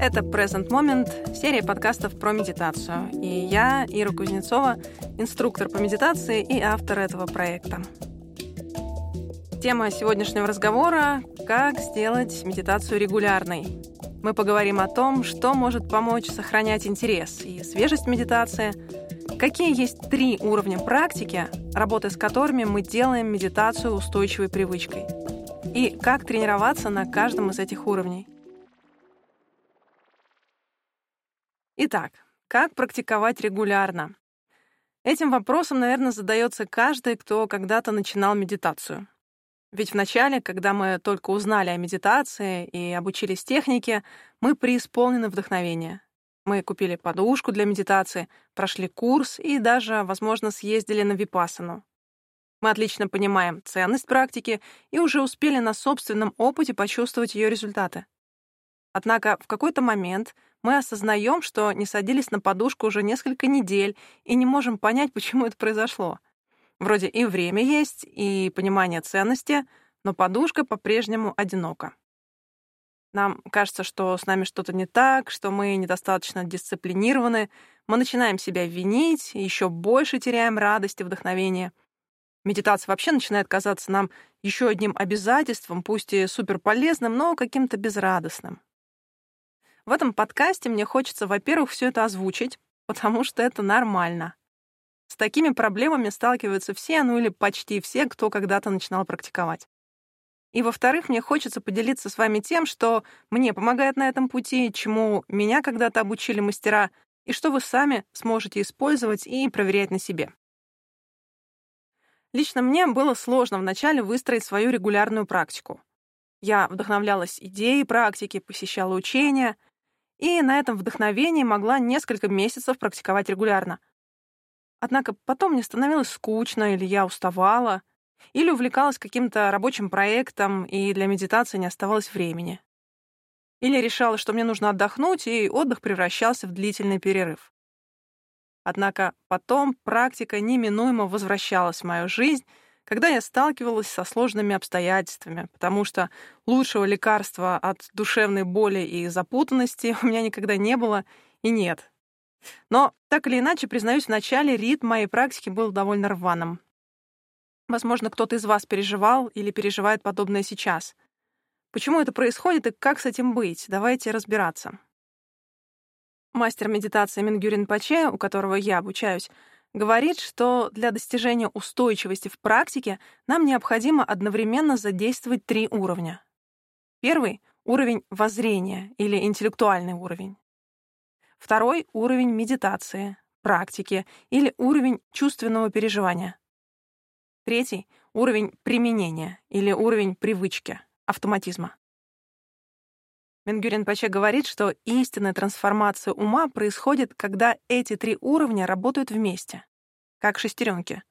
Это Present Moment, серия подкастов про медитацию. И я, Ира Кузнецова, инструктор по медитации и автор этого проекта. Тема сегодняшнего разговора — как сделать медитацию регулярной. Мы поговорим о том, что может помочь сохранять интерес и свежесть медитации, какие есть три уровня практики, работы с которыми мы делаем медитацию устойчивой привычкой, и как тренироваться на каждом из этих уровней — Итак, как практиковать регулярно? Этим вопросом, наверное, задается каждый, кто когда-то начинал медитацию. Ведь вначале, когда мы только узнали о медитации и обучились технике, мы преисполнены вдохновения. Мы купили подушку для медитации, прошли курс и даже, возможно, съездили на випассану. Мы отлично понимаем ценность практики и уже успели на собственном опыте почувствовать ее результаты. Однако в какой-то момент мы осознаем, что не садились на подушку уже несколько недель и не можем понять, почему это произошло. Вроде и время есть, и понимание ценности, но подушка по-прежнему одинока. Нам кажется, что с нами что-то не так, что мы недостаточно дисциплинированы, мы начинаем себя винить, еще больше теряем радость и вдохновение. Медитация вообще начинает казаться нам еще одним обязательством, пусть и суперполезным, но каким-то безрадостным. В этом подкасте мне хочется, во-первых, все это озвучить, потому что это нормально. С такими проблемами сталкиваются все, ну или почти все, кто когда-то начинал практиковать. И, во-вторых, мне хочется поделиться с вами тем, что мне помогает на этом пути, чему меня когда-то обучили мастера, и что вы сами сможете использовать и проверять на себе. Лично мне было сложно вначале выстроить свою регулярную практику. Я вдохновлялась идеей практики, посещала учения — и на этом вдохновении могла несколько месяцев практиковать регулярно. Однако потом мне становилось скучно, или я уставала, или увлекалась каким-то рабочим проектом, и для медитации не оставалось времени. Или решала, что мне нужно отдохнуть, и отдых превращался в длительный перерыв. Однако потом практика неминуемо возвращалась в мою жизнь, когда я сталкивалась со сложными обстоятельствами, потому что лучшего лекарства от душевной боли и запутанности у меня никогда не было и нет. Но, так или иначе, признаюсь, в начале ритм моей практики был довольно рваным. Возможно, кто-то из вас переживал или переживает подобное сейчас. Почему это происходит и как с этим быть? Давайте разбираться. Мастер медитации Мингюрин Паче, у которого я обучаюсь, говорит, что для достижения устойчивости в практике нам необходимо одновременно задействовать три уровня. Первый — уровень воззрения или интеллектуальный уровень. Второй — уровень медитации, практики или уровень чувственного переживания. Третий — уровень применения или уровень привычки, автоматизма. Менгюрин Паче говорит, что истинная трансформация ума происходит, когда эти три уровня работают вместе, как шестеренки.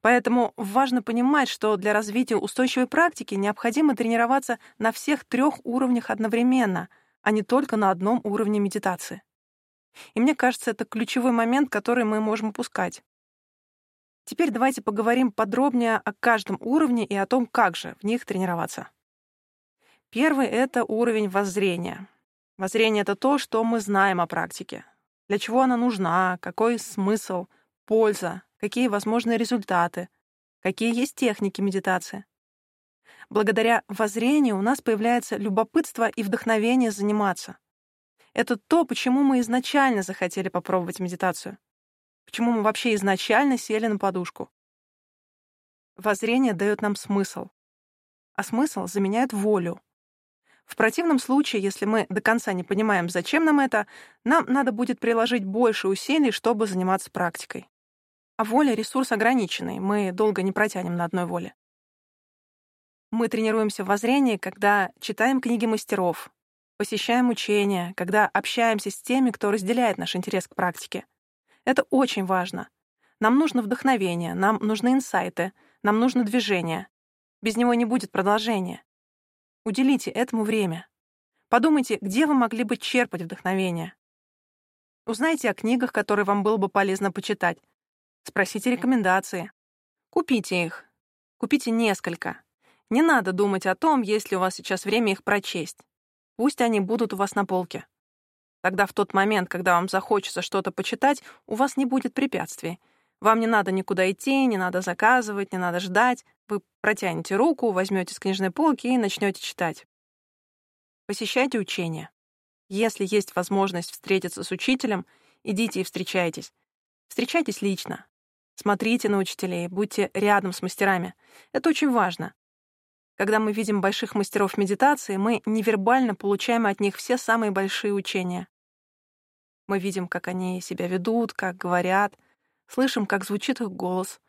Поэтому важно понимать, что для развития устойчивой практики необходимо тренироваться на всех трех уровнях одновременно, а не только на одном уровне медитации. И мне кажется, это ключевой момент, который мы можем упускать. Теперь давайте поговорим подробнее о каждом уровне и о том, как же в них тренироваться. Первый — это уровень воззрения. Воззрение — это то, что мы знаем о практике. Для чего она нужна, какой смысл, польза, какие возможны результаты, какие есть техники медитации. Благодаря воззрению у нас появляется любопытство и вдохновение заниматься. Это то, почему мы изначально захотели попробовать медитацию. Почему мы вообще изначально сели на подушку. Воззрение дает нам смысл. А смысл заменяет волю. В противном случае, если мы до конца не понимаем, зачем нам это, нам надо будет приложить больше усилий, чтобы заниматься практикой. А воля — ресурс ограниченный, мы долго не протянем на одной воле. Мы тренируемся в воззрении, когда читаем книги мастеров, посещаем учения, когда общаемся с теми, кто разделяет наш интерес к практике. Это очень важно. Нам нужно вдохновение, нам нужны инсайты, нам нужно движение. Без него не будет продолжения. Уделите этому время. Подумайте, где вы могли бы черпать вдохновение. Узнайте о книгах, которые вам было бы полезно почитать. Спросите рекомендации. Купите их. Купите несколько. Не надо думать о том, есть ли у вас сейчас время их прочесть. Пусть они будут у вас на полке. Тогда в тот момент, когда вам захочется что-то почитать, у вас не будет препятствий. Вам не надо никуда идти, не надо заказывать, не надо ждать. Вы протянете руку, возьмете с книжной полки и начнете читать. Посещайте учения. Если есть возможность встретиться с учителем, идите и встречайтесь. Встречайтесь лично. Смотрите на учителей, будьте рядом с мастерами. Это очень важно. Когда мы видим больших мастеров медитации, мы невербально получаем от них все самые большие учения. Мы видим, как они себя ведут, как говорят, слышим, как звучит их голос,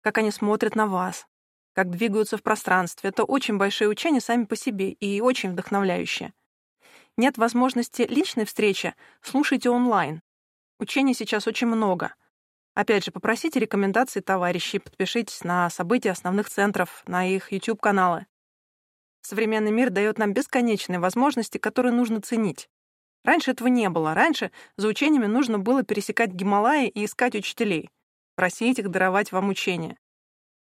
как они смотрят на вас, как двигаются в пространстве. Это очень большие учения сами по себе и очень вдохновляющие. Нет возможности личной встречи, слушайте онлайн. Учений сейчас очень много. Опять же, попросите рекомендации товарищей, подпишитесь на события основных центров, на их YouTube-каналы. Современный мир дает нам бесконечные возможности, которые нужно ценить. Раньше этого не было. Раньше за учениями нужно было пересекать Гималаи и искать учителей, просить их даровать вам учения.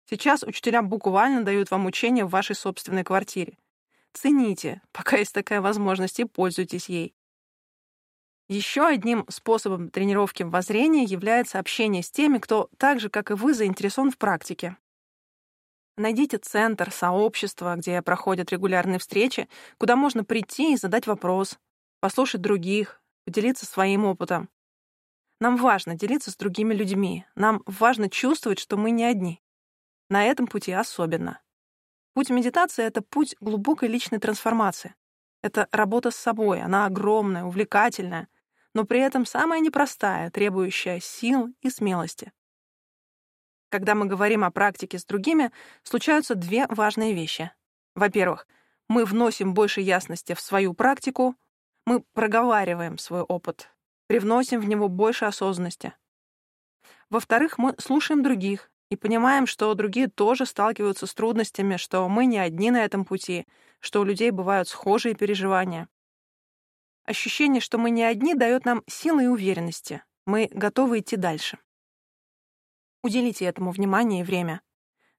Сейчас учителя буквально дают вам учения в вашей собственной квартире. Цените, пока есть такая возможность, и пользуйтесь ей. Еще одним способом тренировки воззрения является общение с теми, кто так же, как и вы, заинтересован в практике. Найдите центр, сообщество, где проходят регулярные встречи, куда можно прийти и задать вопрос, послушать других, поделиться своим опытом. Нам важно делиться с другими людьми. Нам важно чувствовать, что мы не одни. На этом пути особенно. Путь медитации — это путь глубокой личной трансформации. Это работа с собой, она огромная, увлекательная, но при этом самая непростая, требующая сил и смелости. Когда мы говорим о практике с другими, случаются две важные вещи. Во-первых, мы вносим больше ясности в свою практику, мы проговариваем свой опыт, привносим в него больше осознанности. Во-вторых, мы слушаем других и понимаем, что другие тоже сталкиваются с трудностями, что мы не одни на этом пути, что у людей бывают схожие переживания. Ощущение, что мы не одни, дает нам силы и уверенности. Мы готовы идти дальше. Уделите этому внимание и время.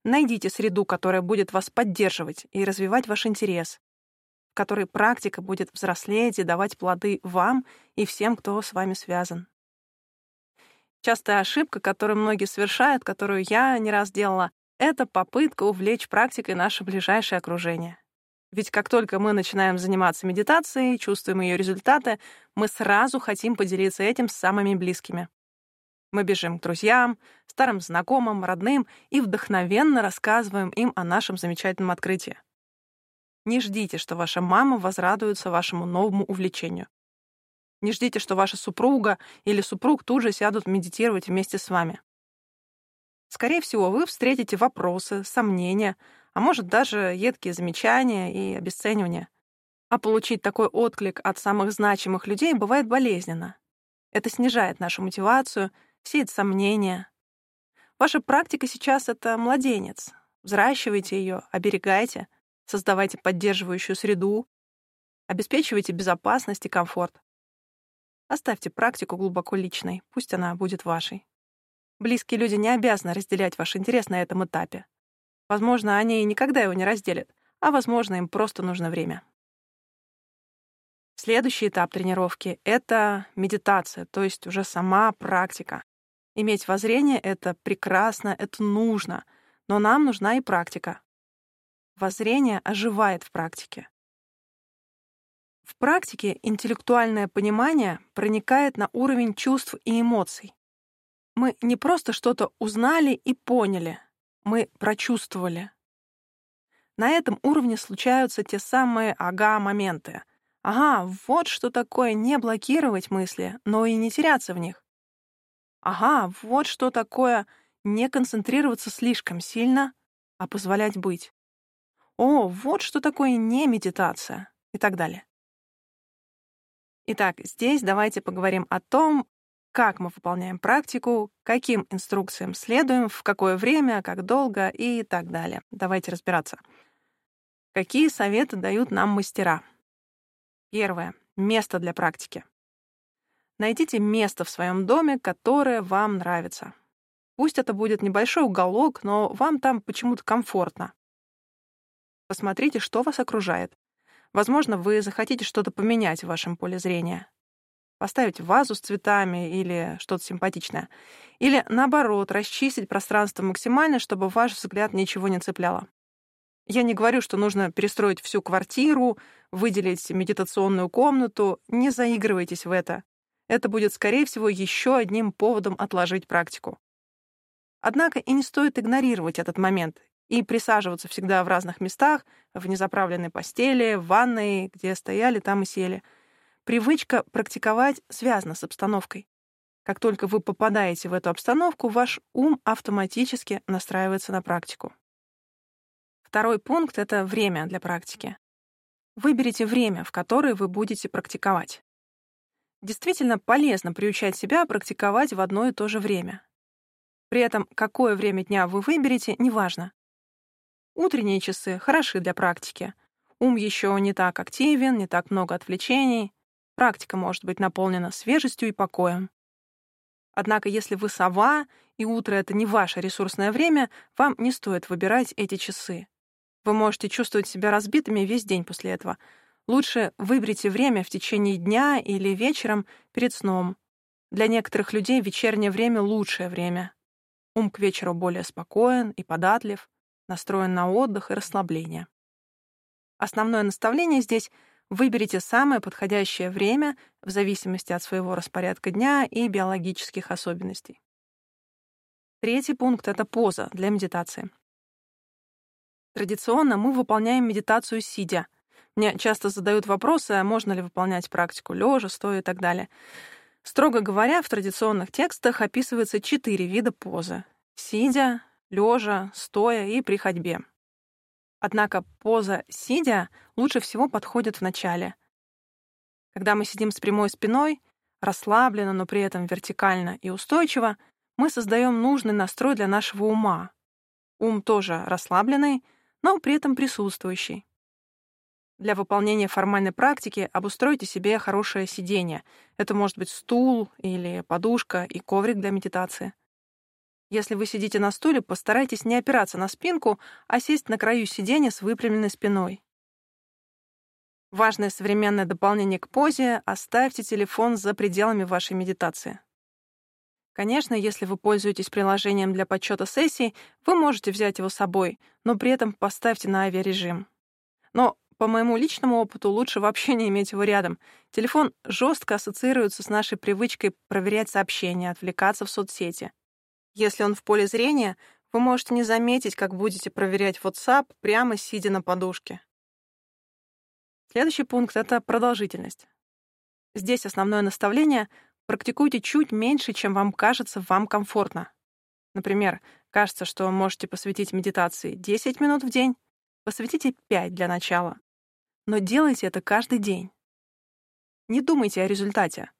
Найдите среду, которая будет вас поддерживать и развивать ваш интерес, которой практика будет взрослеть и давать плоды вам и всем, кто с вами связан. Частая ошибка, которую многие совершают, которую я не раз делала, это попытка увлечь практикой наше ближайшее окружение. Ведь как только мы начинаем заниматься медитацией, чувствуем ее результаты, мы сразу хотим поделиться этим с самыми близкими. Мы бежим к друзьям, старым знакомым, родным и вдохновенно рассказываем им о нашем замечательном открытии. Не ждите, что ваша мама возрадуется вашему новому увлечению. Не ждите, что ваша супруга или супруг тут же сядут медитировать вместе с вами. Скорее всего, вы встретите вопросы, сомнения, а может даже едкие замечания и обесценивания. А получить такой отклик от самых значимых людей бывает болезненно. Это снижает нашу мотивацию, сеет сомнения. Ваша практика сейчас — это младенец. Взращивайте ее, оберегайте — создавайте поддерживающую среду, обеспечивайте безопасность и комфорт. Оставьте практику глубоко личной, пусть она будет вашей. Близкие люди не обязаны разделять ваш интерес на этом этапе. Возможно, они никогда его не разделят, а, возможно, им просто нужно время. Следующий этап тренировки — это медитация, то есть уже сама практика. Иметь воззрение — это прекрасно, это нужно, но нам нужна и практика воззрение оживает в практике. В практике интеллектуальное понимание проникает на уровень чувств и эмоций. Мы не просто что-то узнали и поняли, мы прочувствовали. На этом уровне случаются те самые ага-моменты. Ага, вот что такое не блокировать мысли, но и не теряться в них. Ага, вот что такое не концентрироваться слишком сильно, а позволять быть. О, вот что такое не медитация и так далее. Итак, здесь давайте поговорим о том, как мы выполняем практику, каким инструкциям следуем, в какое время, как долго и так далее. Давайте разбираться. Какие советы дают нам мастера? Первое. Место для практики. Найдите место в своем доме, которое вам нравится. Пусть это будет небольшой уголок, но вам там почему-то комфортно. Посмотрите, что вас окружает. Возможно, вы захотите что-то поменять в вашем поле зрения. поставить вазу с цветами или что-то симпатичное. Или, наоборот, расчистить пространство максимально, чтобы ваш взгляд ничего не цепляло. Я не говорю, что нужно перестроить всю квартиру, выделить медитационную комнату. Не заигрывайтесь в это. Это будет, скорее всего, еще одним поводом отложить практику. Однако и не стоит игнорировать этот момент и присаживаться всегда в разных местах, в незаправленной постели, в ванной, где стояли, там и сели. Привычка практиковать связана с обстановкой. Как только вы попадаете в эту обстановку, ваш ум автоматически настраивается на практику. Второй пункт — это время для практики. Выберите время, в которое вы будете практиковать. Действительно полезно приучать себя практиковать в одно и то же время. При этом какое время дня вы выберете, неважно. Утренние часы хороши для практики. Ум еще не так активен, не так много отвлечений. Практика может быть наполнена свежестью и покоем. Однако, если вы сова, и утро — это не ваше ресурсное время, вам не стоит выбирать эти часы. Вы можете чувствовать себя разбитыми весь день после этого. Лучше выберите время в течение дня или вечером перед сном. Для некоторых людей вечернее время — лучшее время. Ум к вечеру более спокоен и податлив, настроен на отдых и расслабление. Основное наставление здесь — выберите самое подходящее время в зависимости от своего распорядка дня и биологических особенностей. Третий пункт — это поза для медитации. Традиционно мы выполняем медитацию сидя. Мне часто задают вопросы, а можно ли выполнять практику лежа, стоя и так далее. Строго говоря, в традиционных текстах описывается четыре вида позы — сидя, лежа, стоя и при ходьбе. Однако поза сидя лучше всего подходит в начале. Когда мы сидим с прямой спиной, расслабленно, но при этом вертикально и устойчиво, мы создаем нужный настрой для нашего ума. Ум тоже расслабленный, но при этом присутствующий. Для выполнения формальной практики обустройте себе хорошее сиденье. Это может быть стул или подушка и коврик для медитации. Если вы сидите на стуле, постарайтесь не опираться на спинку, а сесть на краю сиденья с выпрямленной спиной. Важное современное дополнение к позе — оставьте телефон за пределами вашей медитации. Конечно, если вы пользуетесь приложением для подсчета сессий, вы можете взять его с собой, но при этом поставьте на авиарежим. Но по моему личному опыту лучше вообще не иметь его рядом. Телефон жестко ассоциируется с нашей привычкой проверять сообщения, отвлекаться в соцсети. Если он в поле зрения, вы можете не заметить, как будете проверять WhatsApp, прямо сидя на подушке. Следующий пункт — это продолжительность. Здесь основное наставление — практикуйте чуть меньше, чем вам кажется вам комфортно. Например, кажется, что можете посвятить медитации 10 минут в день, посвятите 5 для начала но делайте это каждый день. Не думайте о результате.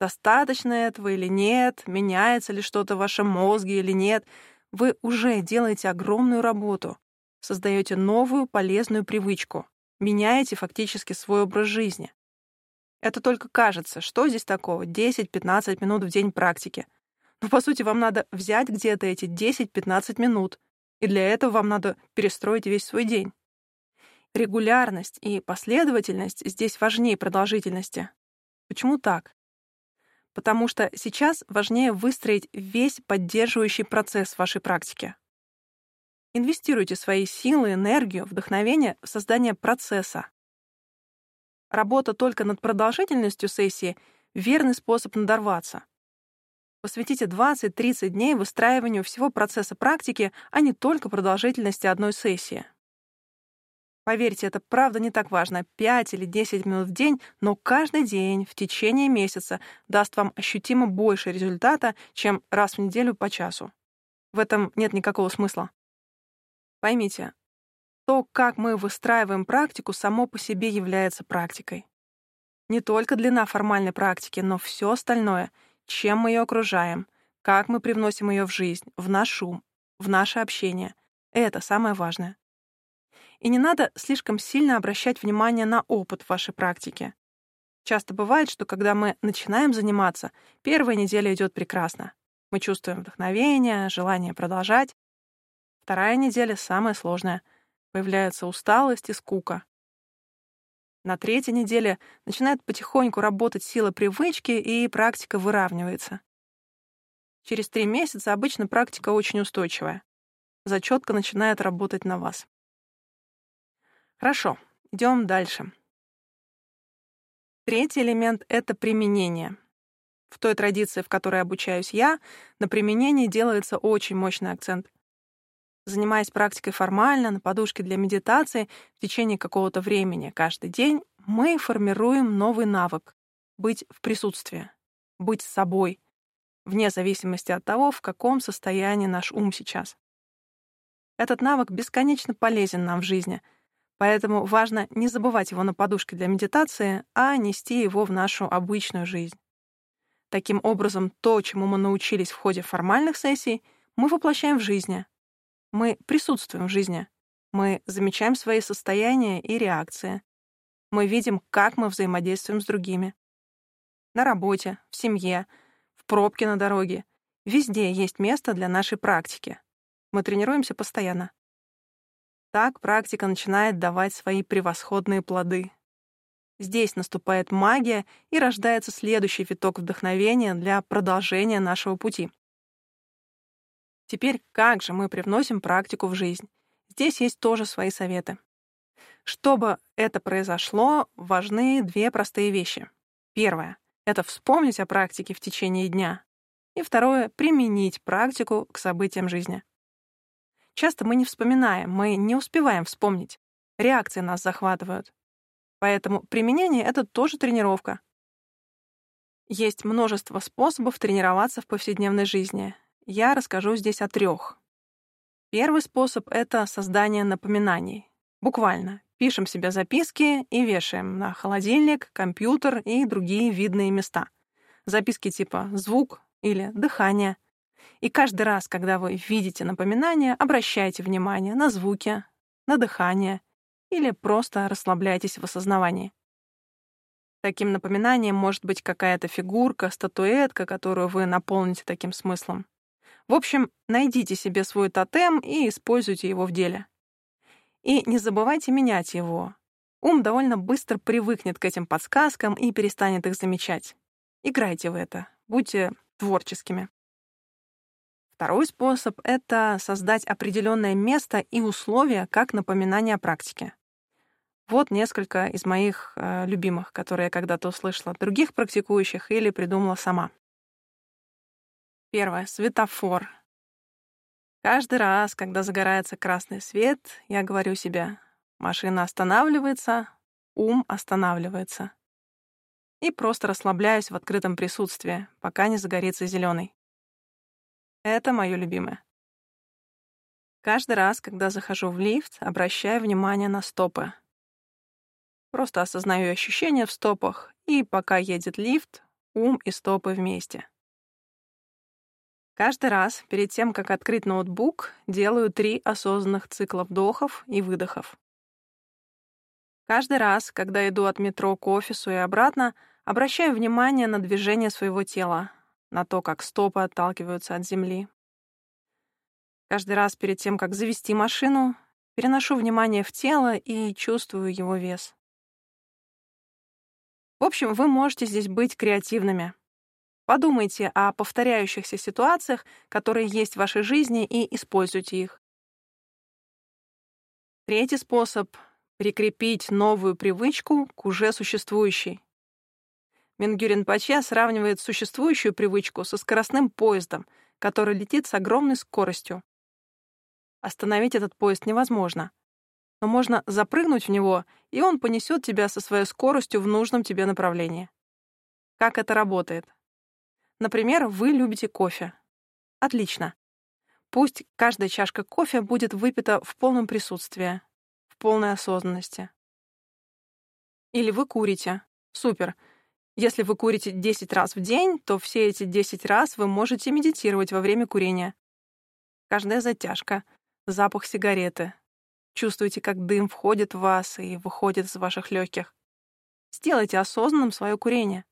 Достаточно этого или нет, меняется ли что-то в вашем мозге или нет. Вы уже делаете огромную работу, создаете новую полезную привычку, меняете фактически свой образ жизни. Это только кажется, что здесь такого, 10-15 минут в день практики. Но, по сути, вам надо взять где-то эти 10-15 минут, и для этого вам надо перестроить весь свой день. Регулярность и последовательность здесь важнее продолжительности. Почему так? Потому что сейчас важнее выстроить весь поддерживающий процесс вашей практики. Инвестируйте свои силы, энергию, вдохновение в создание процесса. Работа только над продолжительностью сессии — верный способ надорваться. Посвятите 20-30 дней выстраиванию всего процесса практики, а не только продолжительности одной сессии. Поверьте, это правда не так важно, 5 или 10 минут в день, но каждый день в течение месяца даст вам ощутимо больше результата, чем раз в неделю по часу. В этом нет никакого смысла. Поймите, то, как мы выстраиваем практику, само по себе является практикой. Не только длина формальной практики, но все остальное, чем мы ее окружаем, как мы привносим ее в жизнь, в наш ум, в наше общение. Это самое важное. И не надо слишком сильно обращать внимание на опыт вашей практики. Часто бывает, что когда мы начинаем заниматься, первая неделя идет прекрасно. Мы чувствуем вдохновение, желание продолжать. Вторая неделя самая сложная. Появляется усталость и скука. На третьей неделе начинает потихоньку работать сила привычки, и практика выравнивается. Через три месяца обычно практика очень устойчивая. Зачетка начинает работать на вас. Хорошо, идем дальше. Третий элемент — это применение. В той традиции, в которой обучаюсь я, на применении делается очень мощный акцент. Занимаясь практикой формально, на подушке для медитации, в течение какого-то времени, каждый день, мы формируем новый навык — быть в присутствии, быть с собой, вне зависимости от того, в каком состоянии наш ум сейчас. Этот навык бесконечно полезен нам в жизни, поэтому важно не забывать его на подушке для медитации, а нести его в нашу обычную жизнь. Таким образом, то, чему мы научились в ходе формальных сессий, мы воплощаем в жизни. Мы присутствуем в жизни. Мы замечаем свои состояния и реакции. Мы видим, как мы взаимодействуем с другими. На работе, в семье, в пробке на дороге. Везде есть место для нашей практики. Мы тренируемся постоянно. Так практика начинает давать свои превосходные плоды. Здесь наступает магия и рождается следующий виток вдохновения для продолжения нашего пути. Теперь как же мы привносим практику в жизнь? Здесь есть тоже свои советы. Чтобы это произошло, важны две простые вещи. Первое — это вспомнить о практике в течение дня. И второе — применить практику к событиям жизни. Часто мы не вспоминаем, мы не успеваем вспомнить. Реакции нас захватывают. Поэтому применение — это тоже тренировка. Есть множество способов тренироваться в повседневной жизни. Я расскажу здесь о трех. Первый способ — это создание напоминаний. Буквально. Пишем себе записки и вешаем на холодильник, компьютер и другие видные места. Записки типа «звук» или «дыхание». И каждый раз, когда вы видите напоминание, обращайте внимание на звуки, на дыхание или просто расслабляйтесь в осознавании. Таким напоминанием может быть какая-то фигурка, статуэтка, которую вы наполните таким смыслом. В общем, найдите себе свой тотем и используйте его в деле. И не забывайте менять его. Ум довольно быстро привыкнет к этим подсказкам и перестанет их замечать. Играйте в это, будьте творческими. Второй способ — это создать определенное место и условия как напоминание о практике. Вот несколько из моих э, любимых, которые я когда-то услышала других практикующих или придумала сама. Первое. Светофор. Каждый раз, когда загорается красный свет, я говорю себе, машина останавливается, ум останавливается. И просто расслабляюсь в открытом присутствии, пока не загорится зеленый. Это мое любимое. Каждый раз, когда захожу в лифт, обращаю внимание на стопы. Просто осознаю ощущения в стопах, и пока едет лифт, ум и стопы вместе. Каждый раз, перед тем, как открыть ноутбук, делаю три осознанных цикла вдохов и выдохов. Каждый раз, когда иду от метро к офису и обратно, обращаю внимание на движение своего тела, на то, как стопы отталкиваются от земли. Каждый раз перед тем, как завести машину, переношу внимание в тело и чувствую его вес. В общем, вы можете здесь быть креативными. Подумайте о повторяющихся ситуациях, которые есть в вашей жизни, и используйте их. Третий способ — прикрепить новую привычку к уже существующей. Мингюрин Паче сравнивает существующую привычку со скоростным поездом, который летит с огромной скоростью. Остановить этот поезд невозможно но можно запрыгнуть в него, и он понесет тебя со своей скоростью в нужном тебе направлении. Как это работает? Например, вы любите кофе. Отлично. Пусть каждая чашка кофе будет выпита в полном присутствии, в полной осознанности. Или вы курите. Супер. Если вы курите 10 раз в день, то все эти 10 раз вы можете медитировать во время курения. Каждая затяжка, запах сигареты, Чувствуете, как дым входит в вас и выходит из ваших легких. Сделайте осознанным свое курение.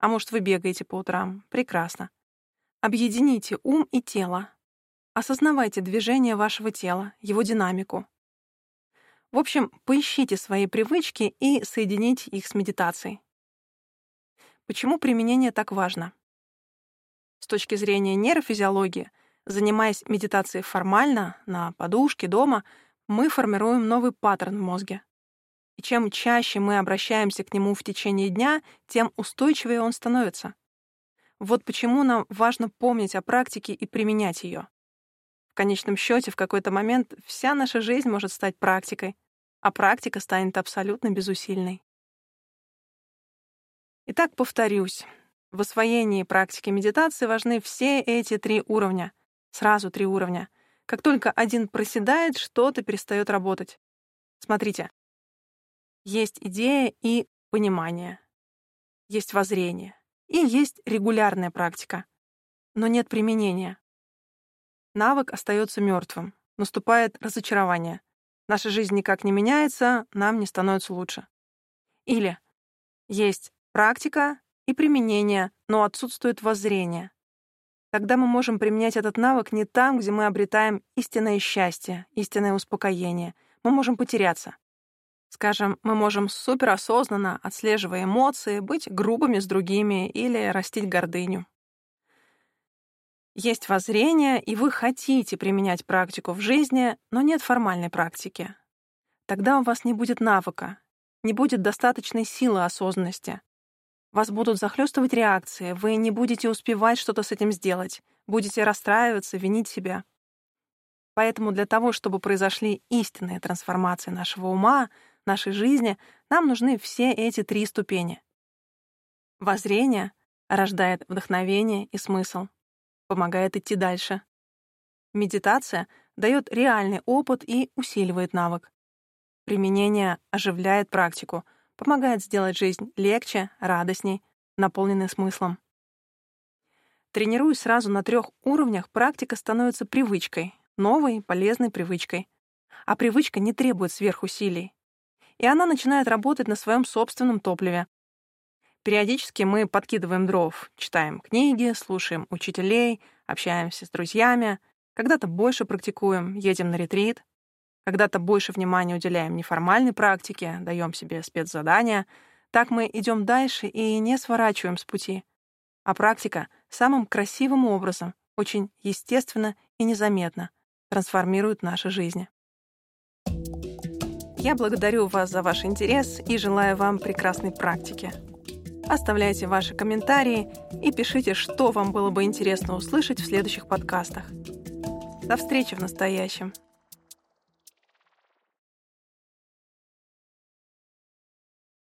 А может, вы бегаете по утрам. Прекрасно. Объедините ум и тело. Осознавайте движение вашего тела, его динамику. В общем, поищите свои привычки и соедините их с медитацией. Почему применение так важно? С точки зрения нейрофизиологии, занимаясь медитацией формально, на подушке, дома, мы формируем новый паттерн в мозге. И чем чаще мы обращаемся к нему в течение дня, тем устойчивее он становится. Вот почему нам важно помнить о практике и применять ее. В конечном счете, в какой-то момент вся наша жизнь может стать практикой, а практика станет абсолютно безусильной. Итак, повторюсь. В освоении практики медитации важны все эти три уровня. Сразу три уровня. Как только один проседает, что-то перестает работать. Смотрите. Есть идея и понимание. Есть воззрение. И есть регулярная практика. Но нет применения. Навык остается мертвым. Наступает разочарование. Наша жизнь никак не меняется, нам не становится лучше. Или есть практика и применение, но отсутствует воззрение. Тогда мы можем применять этот навык не там, где мы обретаем истинное счастье, истинное успокоение. Мы можем потеряться. Скажем, мы можем суперосознанно, отслеживая эмоции, быть грубыми с другими или растить гордыню. Есть воззрение, и вы хотите применять практику в жизни, но нет формальной практики. Тогда у вас не будет навыка, не будет достаточной силы осознанности. Вас будут захлестывать реакции, вы не будете успевать что-то с этим сделать, будете расстраиваться, винить себя. Поэтому для того, чтобы произошли истинные трансформации нашего ума, нашей жизни, нам нужны все эти три ступени. Воззрение рождает вдохновение и смысл, помогает идти дальше. Медитация дает реальный опыт и усиливает навык. Применение оживляет практику — помогает сделать жизнь легче, радостней, наполненной смыслом. Тренируясь сразу на трех уровнях, практика становится привычкой, новой, полезной привычкой. А привычка не требует сверхусилий. И она начинает работать на своем собственном топливе. Периодически мы подкидываем дров, читаем книги, слушаем учителей, общаемся с друзьями, когда-то больше практикуем, едем на ретрит, когда-то больше внимания уделяем неформальной практике, даем себе спецзадания. Так мы идем дальше и не сворачиваем с пути. А практика самым красивым образом, очень естественно и незаметно трансформирует наши жизни. Я благодарю вас за ваш интерес и желаю вам прекрасной практики. Оставляйте ваши комментарии и пишите, что вам было бы интересно услышать в следующих подкастах. До встречи в настоящем.